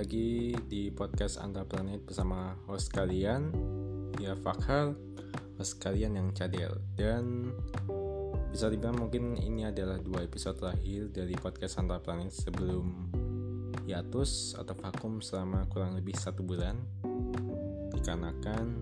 lagi di podcast Anda Planet bersama host kalian ya Fakhal host kalian yang cadel. Dan bisa dibilang mungkin ini adalah dua episode terakhir dari podcast Anda Planet sebelum hiatus atau vakum selama kurang lebih satu bulan. Dikarenakan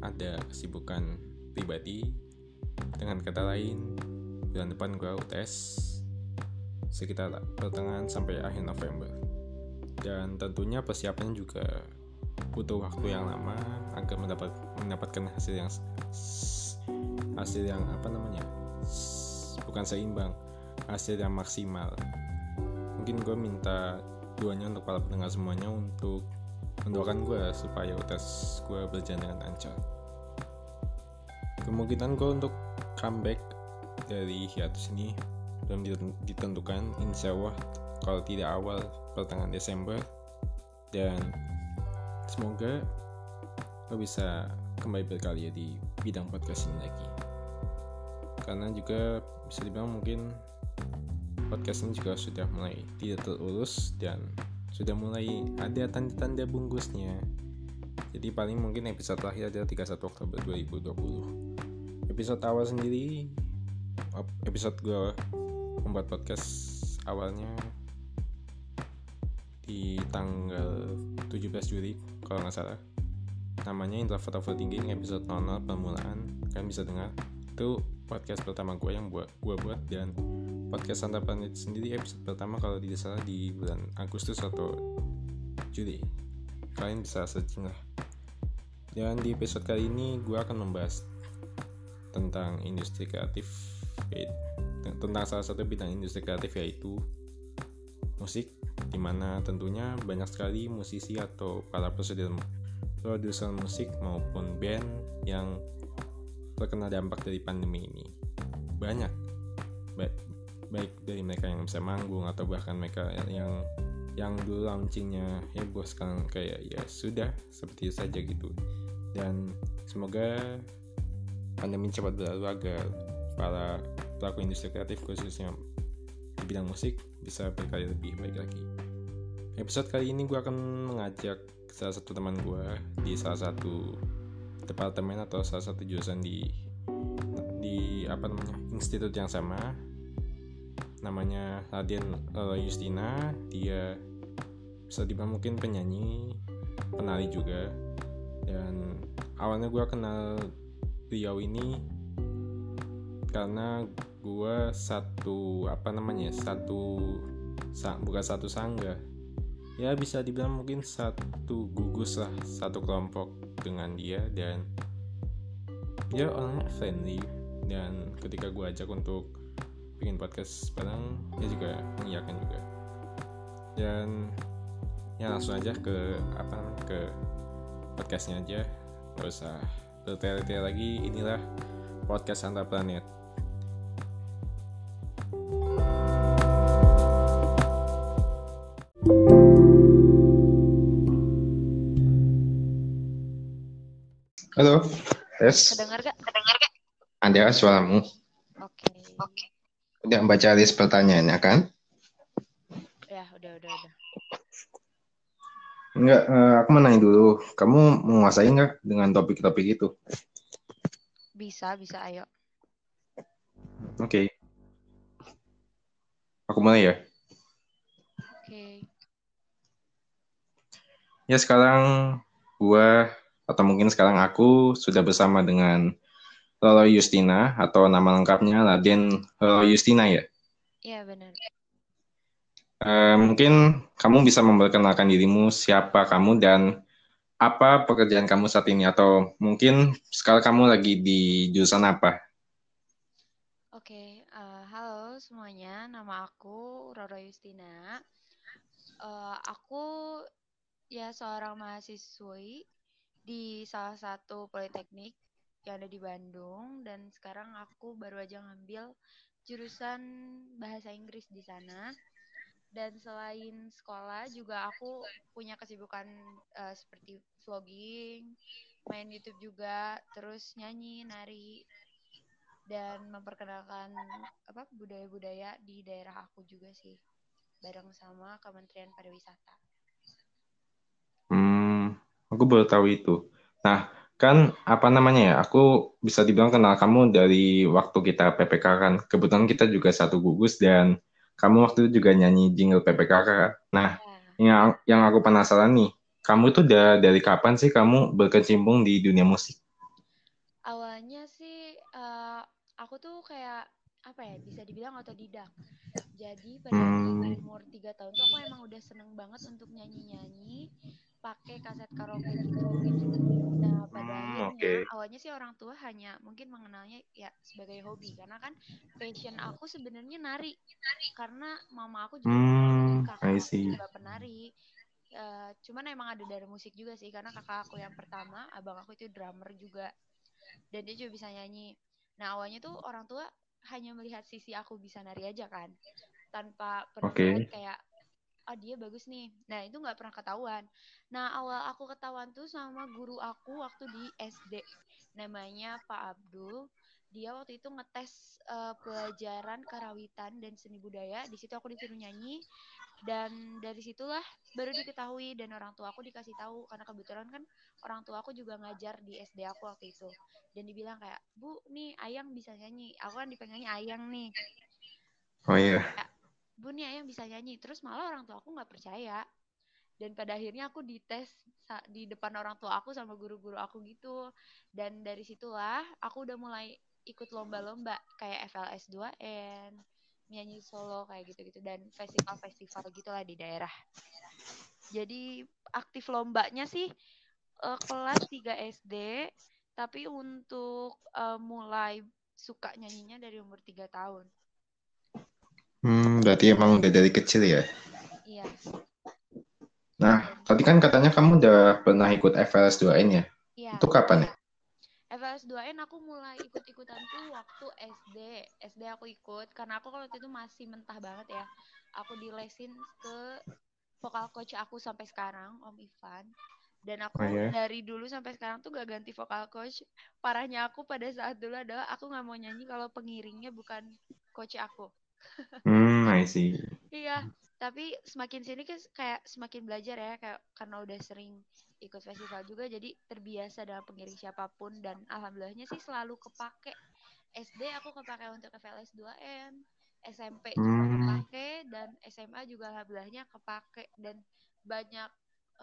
ada kesibukan pribadi. Dengan kata lain bulan depan gue UTS sekitar pertengahan sampai akhir November dan tentunya persiapannya juga butuh waktu yang lama agar mendapat mendapatkan hasil yang hasil yang apa namanya bukan seimbang hasil yang maksimal. Mungkin gue minta duanya untuk para pendengar semuanya untuk mendoakan gue supaya tes gue berjalan dengan lancar. Kemungkinan gue untuk comeback dari hiatus ini belum ditentukan insya Allah kalau tidak awal pertengahan Desember. Dan semoga lo bisa kembali berkarya di bidang podcast ini lagi. Karena juga bisa dibilang mungkin podcast ini juga sudah mulai tidak terurus dan sudah mulai ada tanda-tanda bungkusnya. Jadi paling mungkin episode terakhir adalah 31 Oktober 2020 episode awal sendiri episode gue membuat podcast awalnya di tanggal 17 Juli kalau nggak salah. Namanya Introvert Overthinking episode 00 permulaan. Kalian bisa dengar. Itu podcast pertama gue yang buat gue buat dan podcast Santa Planet sendiri episode pertama kalau tidak salah di bulan Agustus atau Juli. Kalian bisa searching lah. Dan di episode kali ini gue akan membahas tentang industri kreatif tentang salah satu bidang industri kreatif yaitu musik di mana tentunya banyak sekali musisi atau para produser produser musik maupun band yang terkena dampak dari pandemi ini. Banyak. Baik, baik dari mereka yang bisa manggung atau bahkan mereka yang yang dulu launchingnya heboh sekarang kayak ya sudah seperti itu saja gitu. Dan semoga pandemi cepat berlalu agar para pelaku industri kreatif khususnya bidang musik bisa berkarya lebih baik lagi. Episode kali ini gue akan mengajak salah satu teman gue di salah satu departemen atau salah satu jurusan di di apa namanya institut yang sama. Namanya Raden uh, Justina. Dia bisa dibilang mungkin penyanyi penari juga. Dan awalnya gue kenal beliau ini karena gue satu apa namanya satu bukan satu sangga. Ya bisa dibilang mungkin satu gugus lah satu kelompok dengan dia dan dia orangnya friendly. Dan ketika gue ajak untuk bikin podcast bareng dia juga mengiyakan juga. Dan ya langsung aja ke apa ke podcastnya aja. Gak usah bertele-tele lagi inilah podcast antar planet Halo, Tes. Kedengar gak? Kedengar gak? Ada suaramu. Oke. Okay. Oke. Okay. Udah baca list pertanyaannya kan? Ya, udah, udah, udah. Enggak, uh, aku mau nanya dulu. Kamu menguasai nggak dengan topik-topik itu? Bisa, bisa, ayo. Oke. Okay. Aku mulai ya? Oke. Okay. Ya, sekarang gua atau mungkin sekarang aku sudah bersama dengan Lolo Justina atau nama lengkapnya Raden Lolo Justina ya? Iya benar. Uh, mungkin kamu bisa memperkenalkan dirimu siapa kamu dan apa pekerjaan kamu saat ini atau mungkin sekarang kamu lagi di jurusan apa? Oke, okay, uh, eh, halo semuanya, nama aku Roro Justina. Uh, aku ya seorang mahasiswi di salah satu politeknik yang ada di Bandung dan sekarang aku baru aja ngambil jurusan bahasa Inggris di sana. Dan selain sekolah juga aku punya kesibukan uh, seperti vlogging, main YouTube juga, terus nyanyi, nari dan memperkenalkan apa budaya-budaya di daerah aku juga sih bareng sama Kementerian Pariwisata. Gue baru tahu itu. Nah, kan apa namanya ya? Aku bisa dibilang kenal kamu dari waktu kita PPK kan. Kebetulan kita juga satu gugus dan kamu waktu itu juga nyanyi jingle PPK kan. Nah, Ya. yang yang aku penasaran nih, kamu itu udah dari kapan sih kamu berkecimpung di dunia musik? Awalnya sih eh, aku tuh kayak apa ya bisa dibilang otodidak. Jadi pada Hmm, umur tiga tahun tuh aku emang udah seneng banget untuk nyanyi-nyanyi pakai kaset karaoke gitu. Nah, pada hmm, akhirnya awalnya sih orang tua hanya mungkin mengenalnya ya sebagai hobi karena kan passion aku sebenarnya nari karena mama aku juga Hmm, kakak aku juga penari. Eh, cuman emang ada dari musik juga sih karena kakak aku yang pertama, abang aku itu drummer juga dan dia juga bisa nyanyi. Nah, awalnya tuh orang tua hanya melihat sisi aku bisa nari aja kan, tanpa pernah Oke. kayak ah dia bagus nih. Nah, itu nggak pernah ketahuan. Nah, awal aku ketahuan tuh sama guru aku waktu di SD. Namanya Pak Abdul. Dia waktu itu ngetes eh, pelajaran karawitan dan seni budaya. Di situ aku disuruh nyanyi dan dari situlah baru diketahui dan orang tua aku dikasih tahu karena kebetulan kan orang tua aku juga ngajar di SD aku waktu itu. Dan dibilang kayak, "Bu, nih Ayang bisa nyanyi." Aku kan dipanggilnya Ayang nih. Oh iya. kayak, "Bu, nih Ayang bisa nyanyi." Terus malah orang tua aku nggak percaya. Dan pada akhirnya aku dites di depan orang tua aku sama guru-guru aku gitu. Dan dari situlah aku udah mulai ikut lomba-lomba kayak FLS 2N, nyanyi solo kayak gitu-gitu dan festival-festival gitulah di daerah. Jadi aktif lombanya sih eh, kelas 3 SD, tapi untuk eh, mulai suka nyanyinya dari umur 3 tahun. Hmm, berarti emang udah dari kecil ya. Iya. Nah, tadi kan katanya kamu udah pernah ikut FLS 2N ya? iya, Itu kapan ya? FLS 2N aku mulai ikut-ikutan tuh waktu SD. SD aku ikut karena aku kalau itu masih mentah banget ya. Aku dilesin ke vokal coach aku sampai sekarang, Om Ivan. Dan Oh aku ya. dari dulu sampai sekarang tuh gak ganti vokal coach. Parahnya aku pada saat dulu adalah aku gak mau nyanyi kalau pengiringnya bukan coach aku. Hmm, I see. Iya, tapi semakin sini kan kayak semakin belajar ya, kayak karena udah sering ikut festival juga, jadi terbiasa dengan pengiring siapa pun dan alhamdulillahnya sih selalu kepake. SD aku kepake untuk FLS 2N, SMP juga Hmm, kepake dan SMA juga alhamdulillahnya kepake dan banyak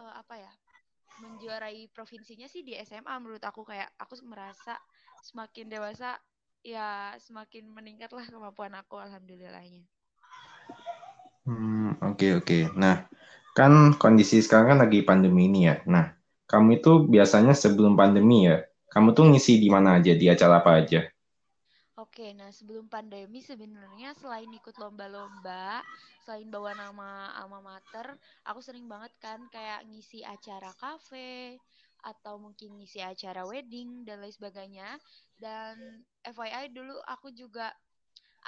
eh, apa ya menjuarai provinsinya sih di SMA menurut aku kayak aku merasa semakin dewasa ya semakin meningkatlah kemampuan aku alhamdulillahnya. hmm, oke oke. Nah, kan kondisi sekarang kan lagi pandemi ini ya. Nah, kamu itu biasanya sebelum pandemi ya, kamu tuh ngisi di mana aja, di acara apa aja? Oke, nah sebelum pandemi sebenarnya selain ikut lomba-lomba, selain bawa nama alma mater, aku sering banget kan kayak ngisi acara kafe atau mungkin ngisi acara wedding dan lain sebagainya. Dan FYI dulu aku juga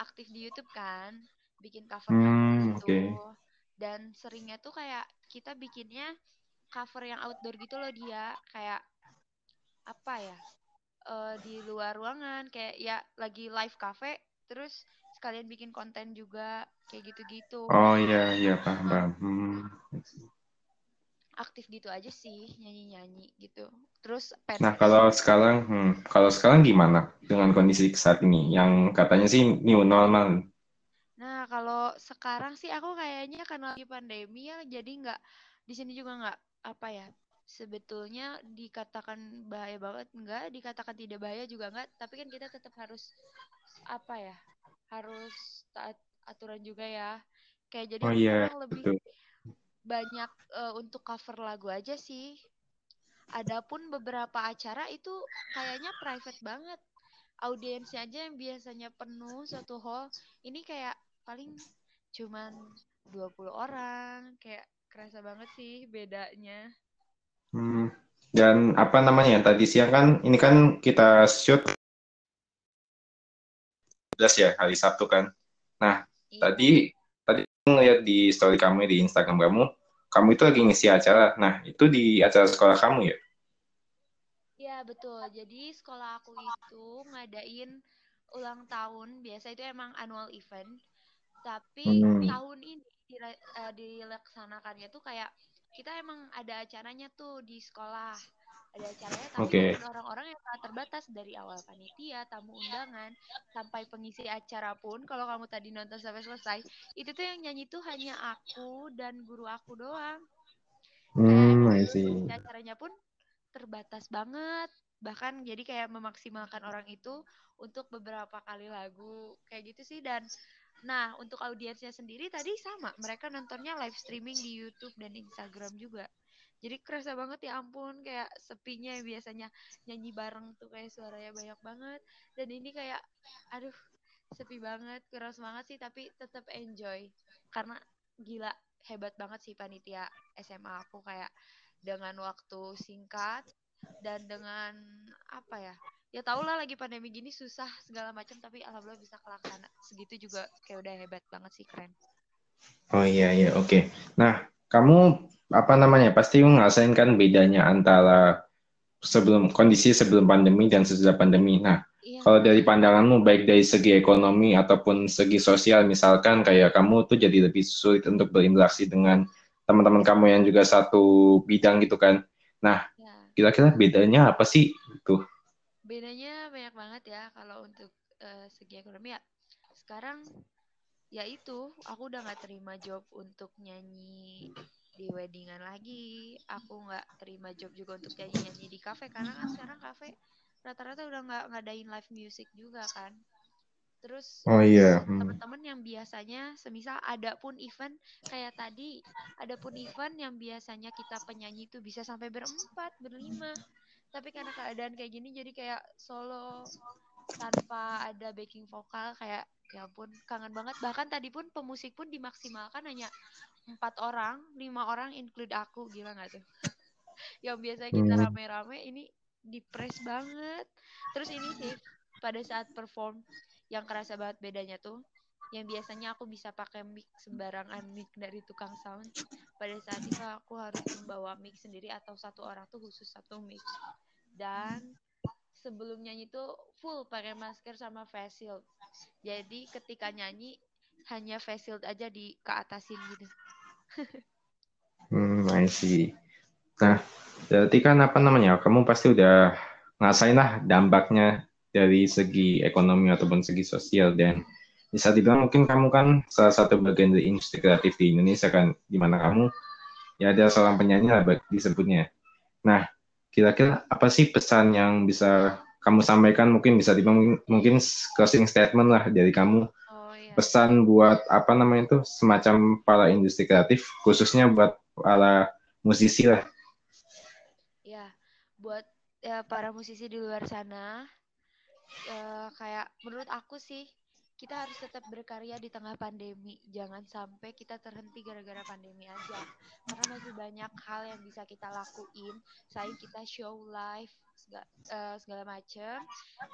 aktif di YouTube kan, bikin cover-cover Hmm, gitu. oke. Dan seringnya tuh kayak kita bikinnya cover yang outdoor gitu loh dia, kayak apa ya? eh, di luar ruangan kayak ya lagi live cafe terus sekalian bikin konten juga kayak gitu-gitu Oh iya, iya paham, paham. Hmm. aktif gitu aja sih nyanyi-nyanyi gitu terus Nah, pensi kalau sekarang, hmm, kalau sekarang gimana dengan kondisi saat ini? Yang katanya sih new normal. nah kalau sekarang sih aku kayaknya karena lagi pandemi ya jadi nggak di sini juga nggak apa ya sebetulnya dikatakan bahaya banget nggak dikatakan tidak bahaya juga nggak tapi kan kita tetap harus apa ya harus taat aturan juga ya kayak jadi Oh aku iya, lebih betul. banyak eh, untuk cover lagu aja sih. Adapun beberapa acara itu kayaknya private banget. Audiensnya aja yang biasanya penuh satu hall, ini kayak paling cuman 20 orang. Kayak kerasa banget sih bedanya. Hmm. Dan apa namanya? Tadi siang kan, ini kan kita shoot 11 ya, hari Sabtu kan. Nah, Iya. tadi tadi ngeliat di story kamu di Instagram kamu, kamu itu lagi ngisi acara. Nah, itu di acara sekolah kamu ya? Iya, betul. Jadi sekolah aku itu ngadain ulang tahun, biasa itu emang annual event. Tapi Hmm. tahun ini dira- eh, dilaksanakannya tuh kayak kita emang ada acaranya tuh di sekolah. ada acaranya tapi dengan orang-orang yang sangat terbatas dari awal panitia tamu undangan sampai pengisi acara pun kalau kamu tadi nonton sampai selesai itu tuh yang nyanyi tuh hanya aku dan guru aku doang Hmm, I see. acaranya pun terbatas banget bahkan jadi kayak memaksimalkan orang itu untuk beberapa kali lagu kayak gitu sih dan nah untuk audiensnya sendiri tadi sama. Mereka nontonnya live streaming di YouTube dan Instagram juga. Jadi kerasa banget ya ampun kayak sepinya biasanya nyanyi bareng tuh kayak suaranya banyak banget. Dan ini kayak aduh sepi banget keras banget sih tapi tetap enjoy. Karena gila hebat banget sih panitia SMA aku kayak dengan waktu singkat dan dengan apa ya ya tau lah lagi pandemi gini susah segala macam tapi alhamdulillah bisa kelaksana segitu juga kayak udah hebat banget sih keren Oh iya iya oke. Nah kamu apa namanya pasti ngerasain kan bedanya antara sebelum kondisi sebelum pandemi dan sesudah pandemi. Nah iya kalau dari pandanganmu baik dari segi ekonomi ataupun segi sosial misalkan kayak kamu tuh jadi lebih sulit untuk berinteraksi dengan teman-teman kamu yang juga satu bidang gitu kan. Nah ya kira-kira bedanya apa sih itu? Bedanya banyak banget ya kalau untuk eh, segi ekonomi ya sekarang ya itu aku udah nggak terima job untuk nyanyi di weddingan lagi aku nggak terima job juga untuk nyanyi nyanyi di kafe karena kan sekarang kafe rata-rata udah nggak ngadain live music juga kan terus Oh iya. eh, hmm. teman-teman yang biasanya semisal ada pun event kayak tadi ada pun event yang biasanya kita penyanyi itu bisa sampai berempat berlima tapi karena keadaan kayak gini jadi kayak solo tanpa ada backing vokal kayak ya ampun kangen banget. Bahkan tadi pun pemusik pun dimaksimalkan hanya empat orang lima orang include aku. Gila nggak tuh? Yang biasanya kita Hmm. rame-rame ini dipres banget. Terus ini sih pada saat perform yang kerasa banget bedanya tuh yang biasanya aku bisa pakai mic sembarangan mic dari tukang sound pada saat itu aku harus membawa mic sendiri atau satu orang tuh khusus satu mic dan sebelum nyanyi tuh full pakai masker sama face shield jadi ketika nyanyi hanya face shield aja di ke atasin gitu Hmm, I see. Nah, berarti kan apa namanya? Kamu pasti udah ngerasain lah dampaknya dari segi ekonomi ataupun segi sosial dan bisa dibilang mungkin kamu kan salah satu bagian dari industri kreatif di Indonesia kan, di mana kamu ya ada seorang penyanyi lah disebutnya. Nah, kira-kira apa sih pesan yang bisa kamu sampaikan? Mungkin bisa dibilang mungkin closing statement lah dari kamu oh iya pesan buat apa namanya itu semacam para industri kreatif khususnya buat para musisi lah. ya buat ya, para musisi di luar sana eh, kayak menurut aku sih kita harus tetap berkarya di tengah pandemi. Jangan sampai kita terhenti gara-gara pandemi aja. Karena masih banyak hal yang bisa kita lakuin. Selain kita show live segala, segala macem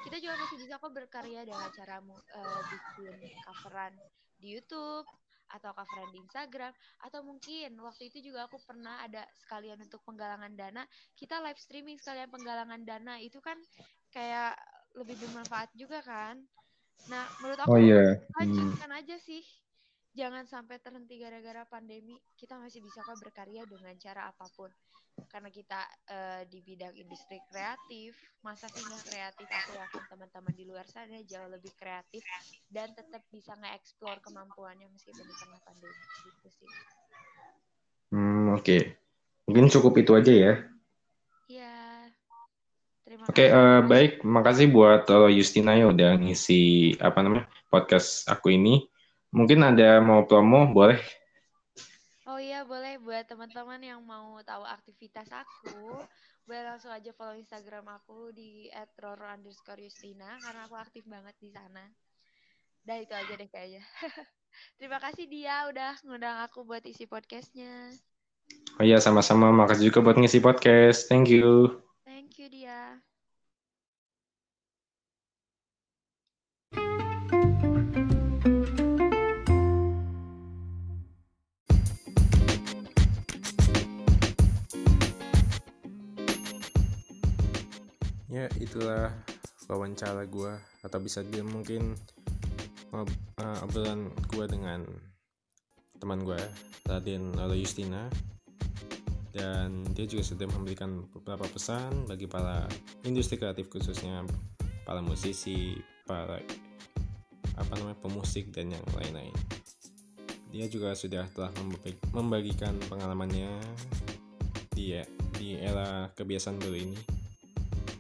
kita juga masih bisa kok berkarya dengan cara eh, bikin coveran di YouTube atau coveran di Instagram atau mungkin waktu itu juga aku pernah ada sekalian untuk penggalangan dana. Kita live streaming sekalian penggalangan dana. Itu kan kayak lebih bermanfaat juga kan nah menurut aku Oh. Hmm. lanjutkan aja sih jangan sampai terhenti gara-gara pandemi kita masih bisa kok berkarya dengan cara apa pun karena kita eh, di bidang industri kreatif masa sih nggak kreatif aku yakin teman-teman di luar sana jauh lebih kreatif dan tetap bisa nge-explore kemampuannya meskipun di tengah pandemi gitu sih Hmm, oke. Mungkin cukup itu aja ya. Oke, kasih eh, baik. Makasih buat Lolo Justina ya udah ngisi apa namanya podcast aku ini. Mungkin ada mau promo, boleh? Oh iya boleh buat teman-teman yang mau tahu aktivitas aku boleh langsung aja follow Instagram aku di @roro underscore Justina karena aku aktif banget di sana. Dah itu aja deh kayaknya. Terima kasih dia udah ngundang aku buat isi podcastnya. Oh iya, sama-sama. Makasih juga buat ngisi podcast. Thank you. Thank you dia. Ya, itulah wawancara gue atau bisa dia mungkin eh, obrolan gue dengan teman gue Raden Lolo Justina dan dia juga sudah memberikan beberapa pesan bagi para industri kreatif khususnya para musisi, para apa namanya pemusik dan yang lain-lain. Dia juga sudah telah membagikan pengalamannya di di era kebiasaan baru ini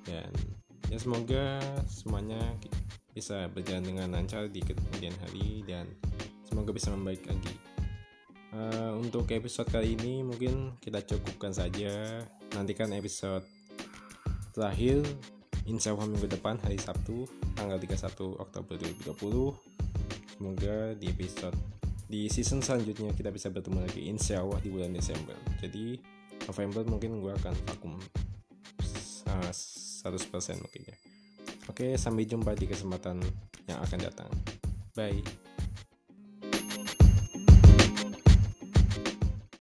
dan ya semoga semuanya bisa berjalan dengan lancar di kemudian hari dan semoga bisa membaik lagi. Uh, untuk episode kali ini mungkin kita cukupkan saja. Nantikan episode terakhir insya Allah minggu depan hari Sabtu tanggal 31 Oktober 2020. Semoga di episode di season selanjutnya kita bisa bertemu lagi insya Allah di bulan Desember. Jadi November mungkin gue akan vakum uh, 100% mungkin ya. Oke, sampai jumpa di kesempatan yang akan datang. Bye.